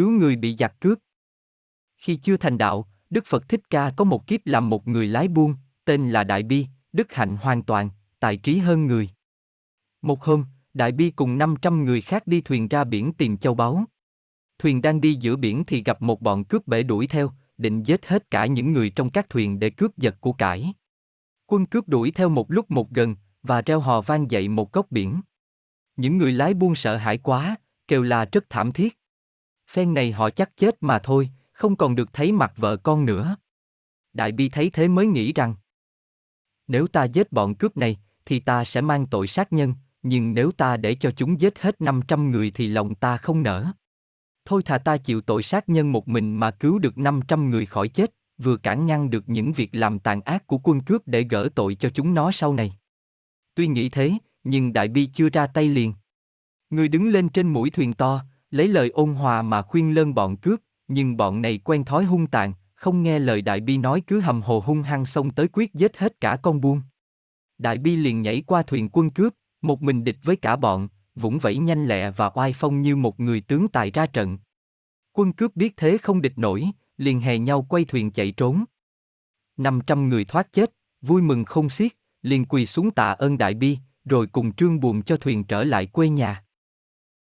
cứu người bị giặc cướp. Khi chưa thành đạo, Đức Phật Thích Ca có một kiếp làm một người lái buôn, tên là Đại Bi, đức hạnh hoàn toàn, tài trí hơn người. Một hôm, Đại Bi cùng 500 người khác đi thuyền ra biển tìm châu báu. Thuyền đang đi giữa biển thì gặp một bọn cướp bể đuổi theo, định giết hết cả những người trong các thuyền để cướp giật của cải. Quân cướp đuổi theo một lúc một gần, và reo hò vang dậy một góc biển. Những người lái buôn sợ hãi quá, kêu là rất thảm thiết. Phen này họ chắc chết mà thôi, không còn được thấy mặt vợ con nữa. Đại Bi thấy thế mới nghĩ rằng, nếu ta giết bọn cướp này, thì ta sẽ mang tội sát nhân, nhưng nếu ta để cho chúng giết hết 500 người thì lòng ta không nở. Thôi thà ta chịu tội sát nhân một mình mà cứu được 500 người khỏi chết, vừa cản ngăn được những việc làm tàn ác của quân cướp để gỡ tội cho chúng nó sau này. Tuy nghĩ thế, nhưng Đại Bi chưa ra tay liền. Người đứng lên trên mũi thuyền to, lấy lời ôn hòa mà khuyên lơn bọn cướp, nhưng bọn này quen thói hung tàn, không nghe lời Đại Bi nói cứ hầm hồ hung hăng xông tới quyết giết hết cả con buôn. Đại Bi liền nhảy qua thuyền quân cướp, một mình địch với cả bọn, vũng vẫy nhanh lẹ và oai phong như một người tướng tài ra trận. Quân cướp biết thế không địch nổi, liền hè nhau quay thuyền chạy trốn. 500 người thoát chết, vui mừng không xiết, liền quỳ xuống tạ ơn Đại Bi, rồi cùng trương buồn cho thuyền trở lại quê nhà.